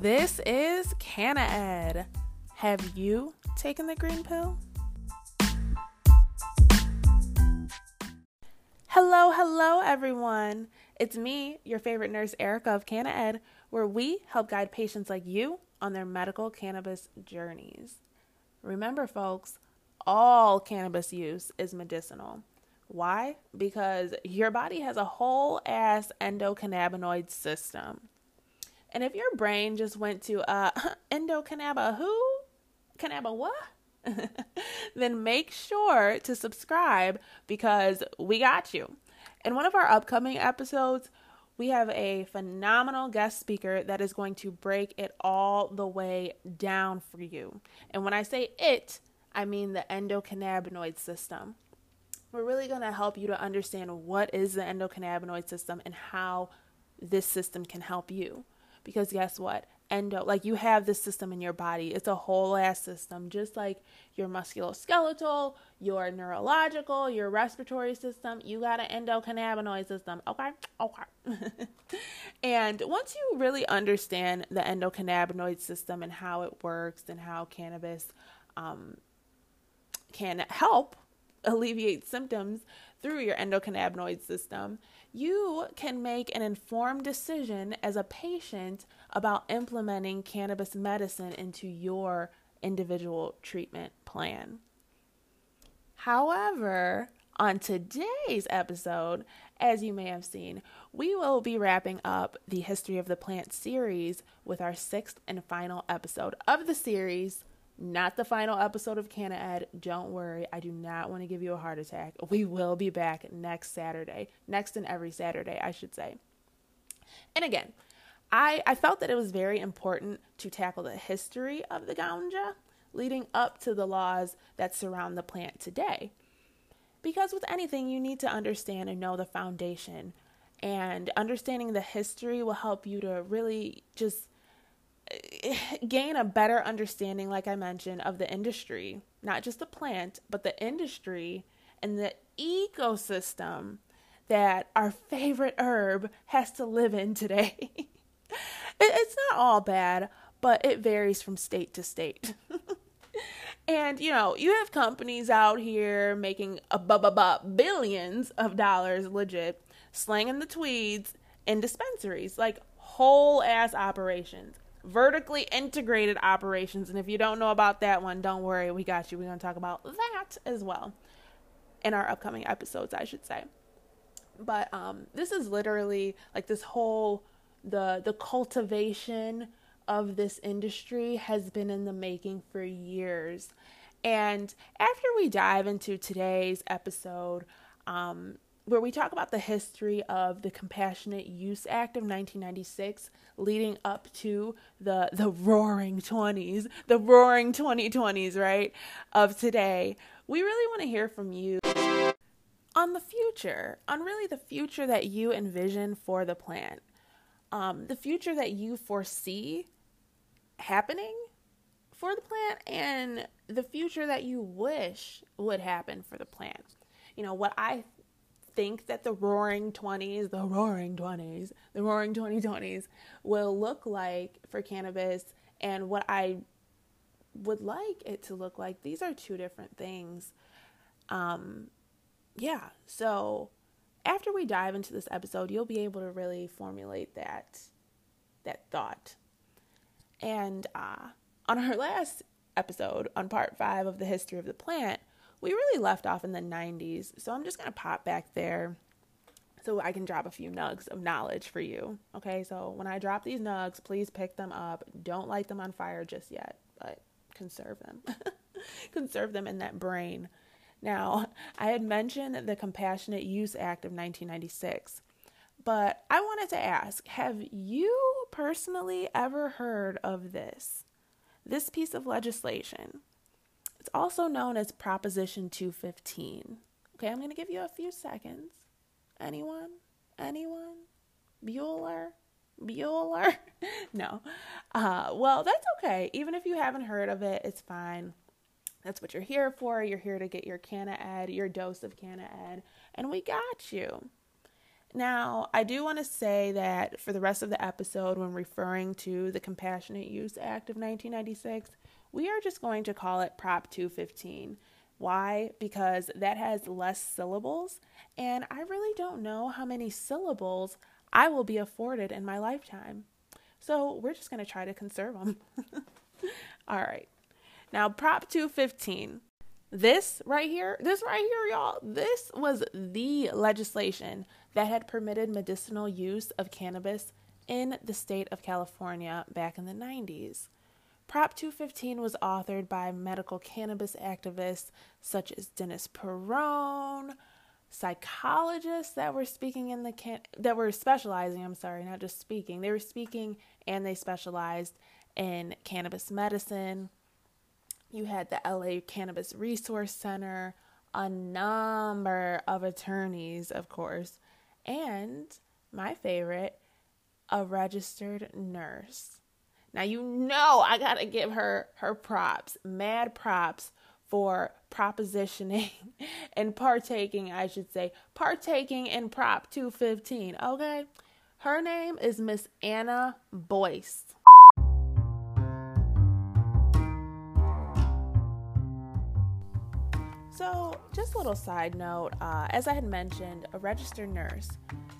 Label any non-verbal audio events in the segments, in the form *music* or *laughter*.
This is Canna Ed. Have you taken the green pill? Hello, hello, everyone. It's me, your favorite nurse, Erica of Canna Ed, where we help guide patients like you on their medical cannabis journeys. Remember, folks, all cannabis use is medicinal. Why? Because your body has a whole ass endocannabinoid system. And if your brain just went to uh *laughs* endocannabinoid who? Cannabis what? *laughs* then make sure to subscribe because we got you. In one of our upcoming episodes, we have a phenomenal guest speaker that is going to break it all the way down for you. And when I say it, I mean the endocannabinoid system. We're really going to help you to understand what is the endocannabinoid system and how this system can help you. Because guess what? endo like you have this system in your body. It's a whole ass system just like your musculoskeletal your neurological your respiratory system. You got an endocannabinoid system okay? Okay. *laughs* And once you really understand the endocannabinoid system and how it works and how cannabis um, can help alleviate symptoms through your endocannabinoid system you can make an informed decision as a patient about implementing cannabis medicine into your individual treatment plan. However, on today's episode, as you may have seen, we will be wrapping up the History of the Plant series with our sixth and final episode of the series. Not the final episode of Canna Ed. Don't worry, I do not want to give you a heart attack. We will be back next Saturday, next and every Saturday, I should say. And again, I, I felt that it was very important to tackle the history of the ganja leading up to the laws that surround the plant today. Because with anything, you need to understand and know the foundation. And understanding the history will help you to really just *sighs* gain a better understanding, like I mentioned, of the industry, not just the plant, but the industry and the ecosystem that our favorite herb has to live in today. *laughs* it's not all bad, but it varies from state to state. *laughs* and you know, you have companies out here making a billions of dollars legit slanging the tweeds in dispensaries, like whole ass operations, vertically integrated operations. And if you don't know about that one, don't worry, we got you. We're going to talk about that as well in our upcoming episodes, I should say. But um, this is literally like this whole the the cultivation of this industry has been in the making for years. And after we dive into today's episode, um, where we talk about the history of the Compassionate Use Act of 1996 leading up to the the roaring 20s, the roaring 2020s, right, of today, we really want to hear from you on the future, on really the future that you envision for the plant um, the future that you foresee happening for the plant and the future that you wish would happen for the plant. You know, what I think that the roaring 20s, the roaring 20s, the roaring 2020s will look like for cannabis and what I would like it to look like. These are two different things. Um, yeah, so after we dive into this episode, you'll be able to really formulate that that thought. And uh, on our *laughs* last episode, on part five of the history of the plant, we really left off in the 90s. So I'm just going to pop back there so I can drop a few nugs of knowledge for you. Okay, so when I drop these nugs, please pick them up. Don't light them on fire just yet, but conserve them. *laughs* conserve them in that brain. Now, *laughs* I had mentioned the Compassionate Use Act of 1996, but I wanted to ask have you personally ever heard of this? This piece of legislation. It's also known as Proposition 215. Okay, I'm going to give you a few seconds. Anyone? Anyone? Bueller? Bueller? *laughs* no. Uh, well, that's okay. Even if you haven't heard of it, it's fine. That's what you're here for. You're here to get your Canna Ed, your dose of Canna Ed, and we got you. Now, I do want to say that for the rest of the episode, when referring to the Compassionate Use Act of 1996, we are just going to call it Prop 215. Why? Because that has less syllables, and I really don't know how many syllables I will be afforded in my lifetime. So we're just going to try to conserve them. *laughs* All right. Now, Prop 215. This right here, this right here, y'all, this was the legislation that had permitted medicinal use of cannabis in the state of California back in the 90s. Prop 215 was authored by medical cannabis activists such as Dennis Peron, psychologists that were speaking in the can- that were specializing, I'm sorry, not just speaking. They were speaking and they specialized in cannabis medicine. You had the LA Cannabis Resource Center, a number of attorneys, of course, and my favorite, a registered nurse. Now you know I got to give her her props, mad props for propositioning *laughs* and partaking, I should say, partaking in Prop 215, okay? Her name is Miss Anna Boyce. So, just a little side note uh, as I had mentioned, a registered nurse,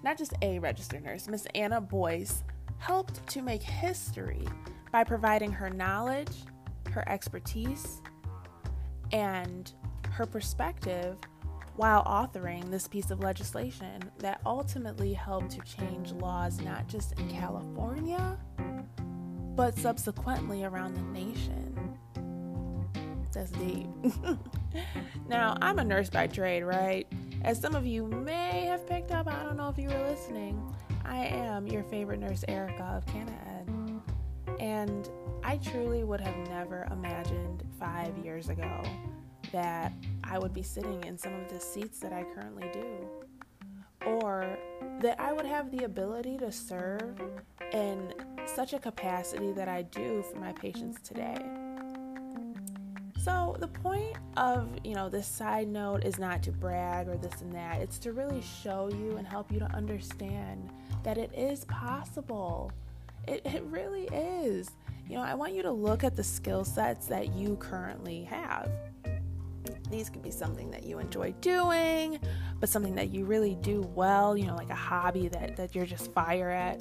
not just a registered nurse, Miss Anna Boyce helped to make history by providing her knowledge, her expertise, and her perspective while authoring this piece of legislation that ultimately helped to change laws not just in California, but subsequently around the nation. That's deep. *laughs* now, I'm a nurse by trade, right? As some of you may have picked up, I don't know if you were listening, I am your favorite nurse, Erica of CanaEd. And I truly would have never imagined five years ago that I would be sitting in some of the seats that I currently do, or that I would have the ability to serve in such a capacity that I do for my patients today. So the point of, you know, this side note is not to brag or this and that. It's to really show you and help you to understand that it is possible. It, it really is. You know, I want you to look at the skill sets that you currently have. These could be something that you enjoy doing, but something that you really do well, you know, like a hobby that, that you're just fire at,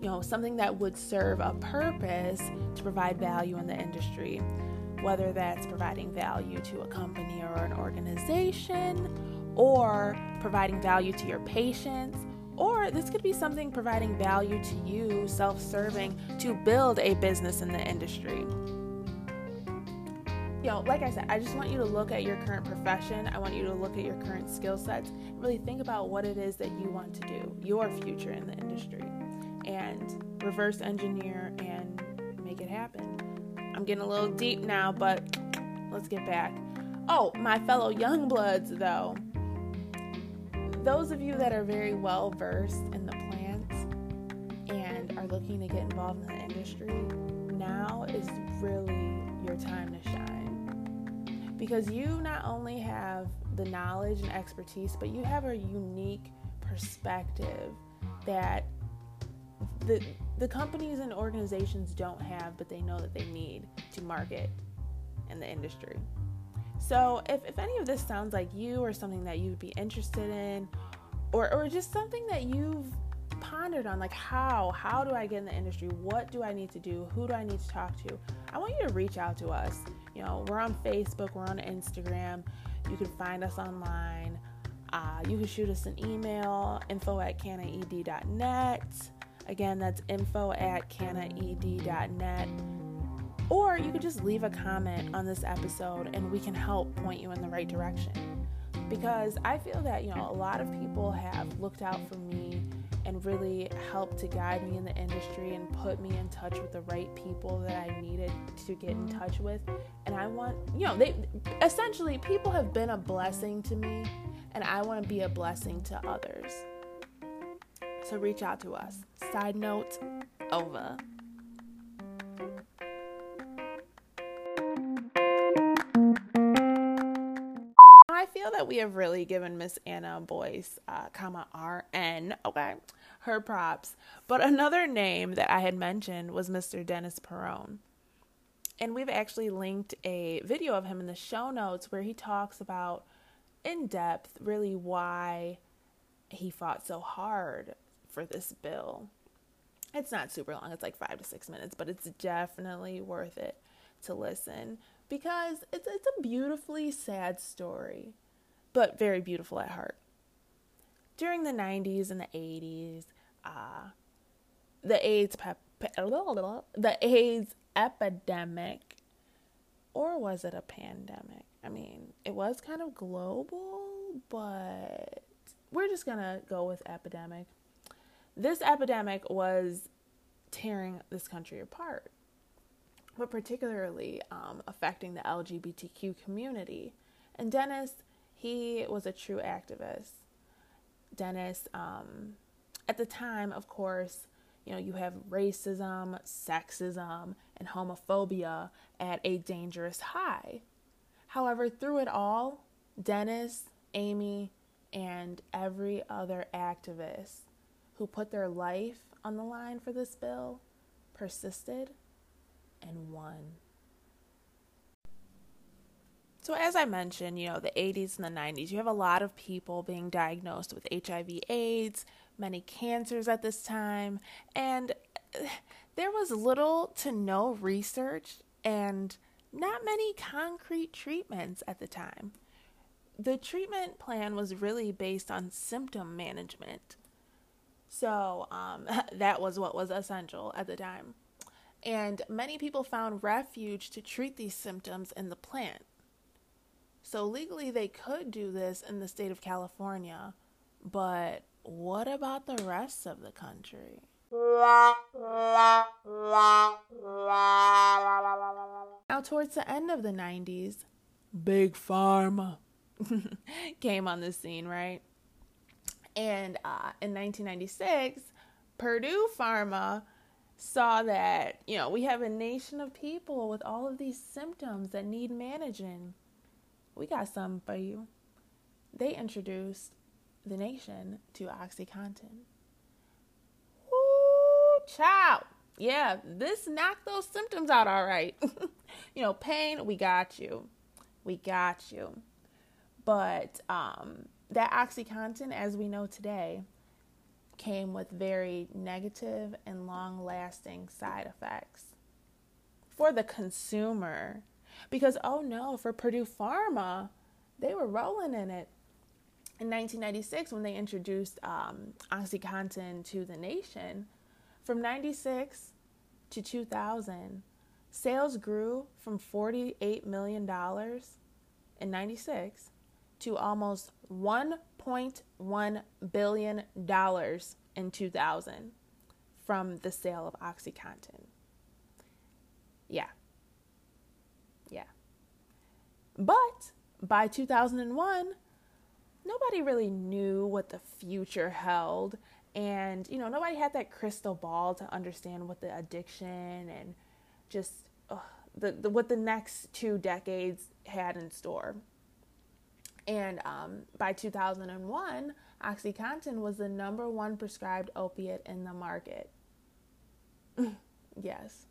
you know, something that would serve a purpose to provide value in the industry, whether that's providing value to a company or an organization, or providing value to your patients, or this could be something providing value to you, self serving, to build a business in the industry you know, like I said, I just want you to look at your current profession. I want you to look at your current skill sets. Really think about what it is that you want to do, your future in the industry, and reverse engineer and make it happen. I'm getting a little deep now, but let's get back. Oh, my fellow young bloods, though. Those of you that are very well versed in the plants and are looking to get involved in the industry, now is really your time to shine because you not only have the knowledge and expertise, but you have a unique perspective that the the companies and organizations don't have, but they know that they need to market in the industry. So if, if any of this sounds like you or something that you'd be interested in, or, or just something that you've pondered on, like how, how do I get in the industry? What do I need to do? Who do I need to talk to? I want you to reach out to us. You know, we're on Facebook, we're on Instagram. You can find us online. Uh, you can shoot us an email, info at canaed.net. Again, that's info at canaed.net. Or you could just leave a comment on this episode and we can help point you in the right direction. Because I feel that, you know, a lot of people have looked out for me and really helped to guide me in the industry and put me in touch with the right people that I needed to get in touch with. And I want, you know, they essentially people have been a blessing to me, and I want to be a blessing to others. So reach out to us. Side note over. That we have really given Miss Anna Boyce, uh, comma R-N, okay, her props. But another name that I had mentioned was Mr. Dennis Peron. And we've actually linked a video of him in the show notes where he talks about in depth really why he fought so hard for this bill. It's not super long, it's like five to six minutes, but it's definitely worth it to listen because it's it's a beautifully sad story, but very beautiful at heart. During the 90s and the 80s, uh, the AIDS pep- the AIDS epidemic, or was it a pandemic? I mean, it was kind of global, but we're just gonna go with epidemic. This epidemic was tearing this country apart but particularly um, affecting the LGBTQ community. And Dennis, he was a true activist. Dennis, um, at the time, of course, you know, you have racism, sexism, and homophobia at a dangerous high. However, through it all, Dennis, Amy, and every other activist who put their life on the line for this bill persisted and won. So, as I mentioned, you know, the 80s and the 90s, you have a lot of people being diagnosed with HIV, AIDS, many cancers at this time, and *sighs* there was little to no research and not many concrete treatments at the time. The treatment plan was really based on symptom management. So, um, *laughs* that was what was essential at the time and many people found refuge to treat these symptoms in the plant. So, legally, they could do this in the state of California, but what about the rest of the country? Now, towards the end of the 90s, Big Pharma *laughs* came on the scene, right? And uh, in 1996, Purdue Pharma saw that, you know, we have a nation of people with all of these symptoms that need managing. We got something for you. They introduced the nation to OxyContin. Woo, chow. Yeah, this knocked those symptoms out all right. *laughs* you know, pain, we got you. We got you. But um, that OxyContin, as we know today, came with very negative and long lasting side effects for the consumer. Because, oh no, for Purdue Pharma, they were rolling in it. In 1996, when they introduced um, OxyContin to the nation, from 96 to 2000, sales grew from $48 million in 96 to almost 1.1 billion dollars in 2000 from the sale of OxyContin. Yeah. But by 2001, nobody really knew what the future held and you know nobody had that crystal ball to understand what the addiction and just the, the what the next two decades had in store and um, by 2001, OxyContin was the number one prescribed opiate in the market. *laughs* yes.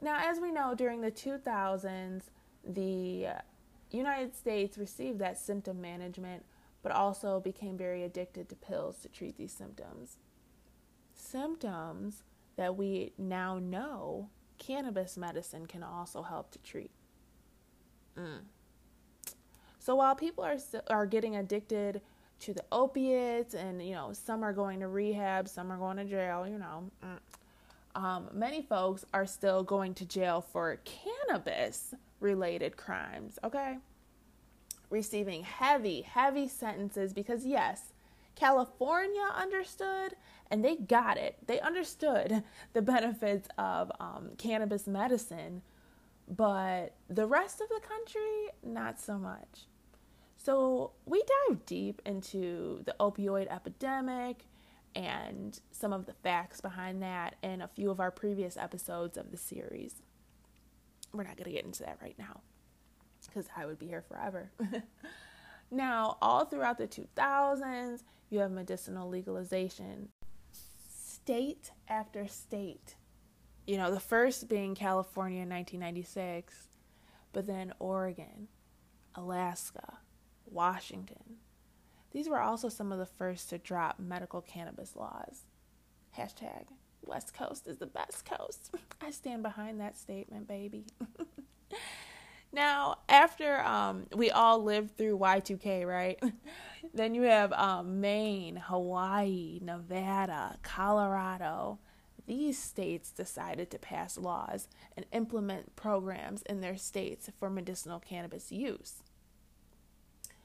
Now, as we know, during the 2000s, the United States received that symptom management, but also became very addicted to pills to treat these symptoms. Symptoms that we now know cannabis medicine can also help to treat. Mm. So while people are are getting addicted to the opiates, and you know some are going to rehab, some are going to jail, you know, mm, um, many folks are still going to jail for cannabis related crimes. Okay, receiving heavy, heavy sentences because yes. California understood and they got it. They understood *laughs* the benefits of um, cannabis medicine, but the rest of the country, not so much. So, we dive deep into the opioid epidemic and some of the facts behind that in a few of our previous episodes of the series. We're not going to get into that right now because I would be here forever. *laughs* Now, all throughout the 2000s, you have medicinal legalization. State after state. You know, the first being California in 1996, but then Oregon, Alaska, Washington. These were also some of the first to drop medical cannabis laws. Hashtag West Coast is the best coast. *laughs* I stand behind that statement, baby. *laughs* now, after um, we all lived through Y2K, right? *laughs* then you have um, Maine, Hawaii, Nevada, Colorado. These states decided to pass laws and implement programs in their states for medicinal cannabis use.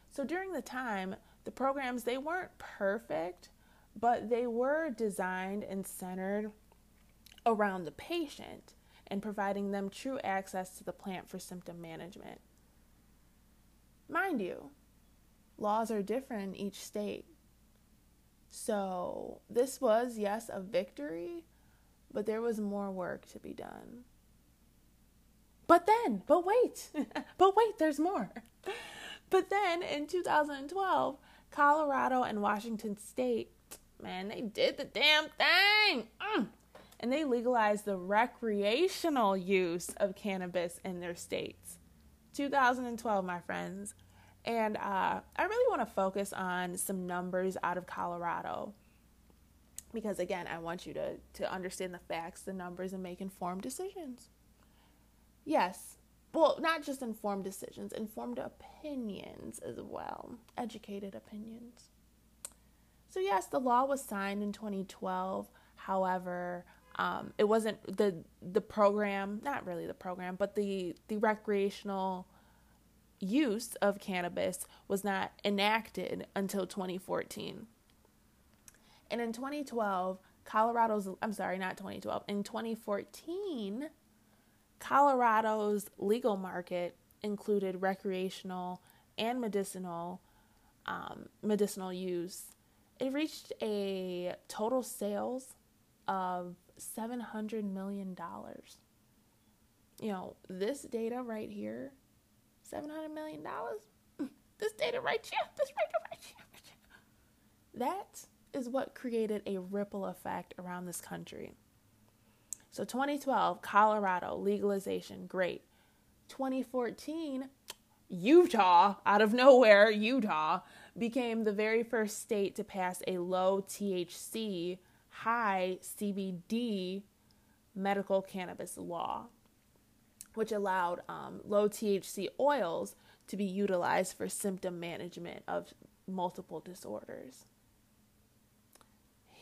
So during the time, the programs they weren't perfect, but they were designed and centered around the patient and providing them true access to the plant for symptom management. Mind you, laws are different in each state. So, this was, yes, a victory, but there was more work to be done. But then, but wait, *laughs* but wait, there's more. *laughs* But then in 2012, Colorado and Washington State, man, they did the damn thing. Mm. And they legalized the recreational use of cannabis in their states. 2012, my friends. And uh, I really want to focus on some numbers out of Colorado because, again, I want you to, to understand the facts, the numbers, and make informed decisions. Yes, well, not just informed decisions, informed opinions as well, educated opinions. So, yes, the law was signed in 2012. However, um, it wasn't the the program, not really the program, but the the recreational use of cannabis was not enacted until 2014. And in 2012, Colorado's I'm sorry, not 2012. In 2014, Colorado's legal market included recreational and medicinal um, medicinal use. It reached a total sales of seven hundred million dollars. You know this data right here, seven hundred million dollars. *laughs* This data right here, this right here, right here. That is what created a ripple effect around this country. So 2012, Colorado legalization, great. 2014, Utah, out of nowhere, Utah became the very first state to pass a low THC, high CBD medical cannabis law, which allowed um, low THC oils to be utilized for symptom management of multiple disorders.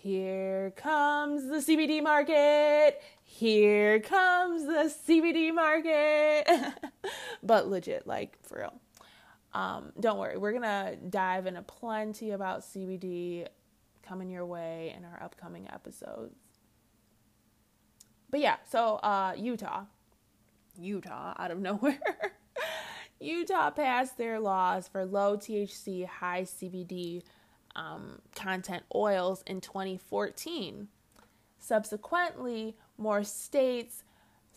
Here comes the CBD market. Here comes the CBD market. *laughs* but legit, like for real. Um, don't worry, we're gonna dive into plenty about CBD coming your way in our upcoming episodes. But yeah, so uh, Utah, Utah, out of *laughs* nowhere. Utah passed their laws for low THC, high CBD um, content oils in 2014. Subsequently, more states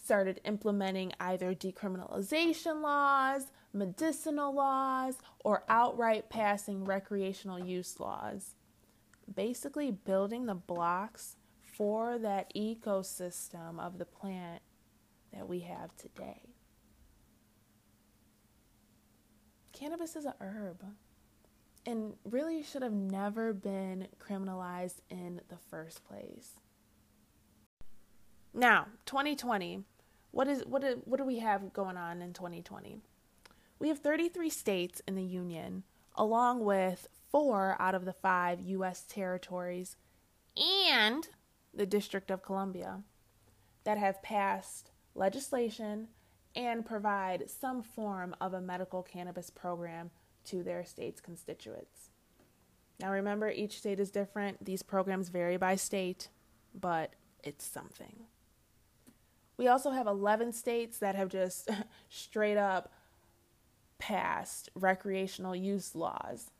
started implementing either decriminalization laws, medicinal laws, or outright passing recreational use laws. Basically, building the blocks for that ecosystem of the plant that we have today. Cannabis is a herb and really should have never been criminalized in the first place. Now, 2020, what is what do, what do we have going on in 2020? We have 33 states in the union, along with 4 out of the 5 US territories and the District of Columbia that have passed legislation and provide some form of a medical cannabis program to their state's constituents. Now, remember, each state is different. These programs vary by state, but it's something. We also have 11 states that have just *laughs* straight up passed recreational use laws.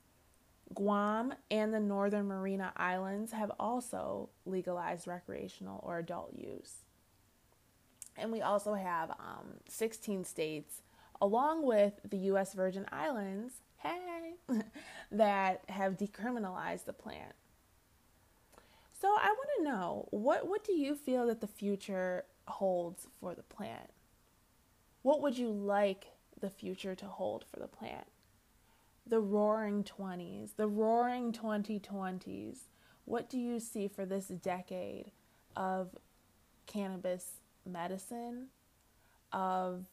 Guam and the Northern Mariana Islands have also legalized recreational or adult use. And we also have um, 16 states, along with the U.S. Virgin Islands, hey, *laughs* that have decriminalized the plant. So I want to know what what do you feel that the future holds for the plant? What would you like the future to hold for the plant? The roaring 20s, the roaring 2020s. What do you see for this decade of cannabis medicine, of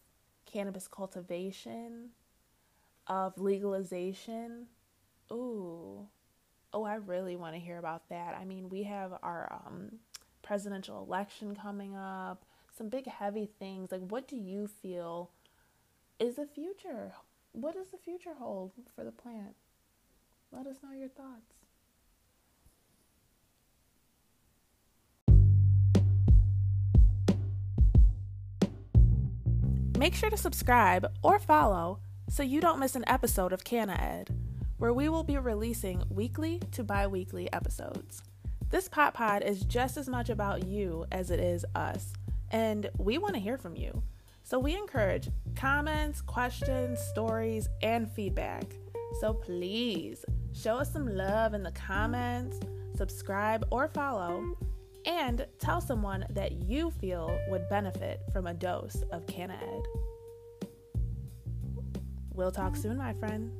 cannabis cultivation, of legalization? Ooh, oh, I really want to hear about that. I mean, we have our um, presidential election coming up, some big heavy things. Like, what do you feel is the future? What does the future hold for the plant? Let us know your thoughts. Make sure to subscribe or follow so you don't miss an episode of Canna Ed where we will be releasing weekly to bi weekly episodes. This Pot Pod is just as much about you as it is us, and we want to hear from you. So we encourage comments, questions, stories, and feedback. So please show us some love in the comments, subscribe or follow, and tell someone that you feel would benefit from a dose of Canna Ed. We'll talk soon, my friend.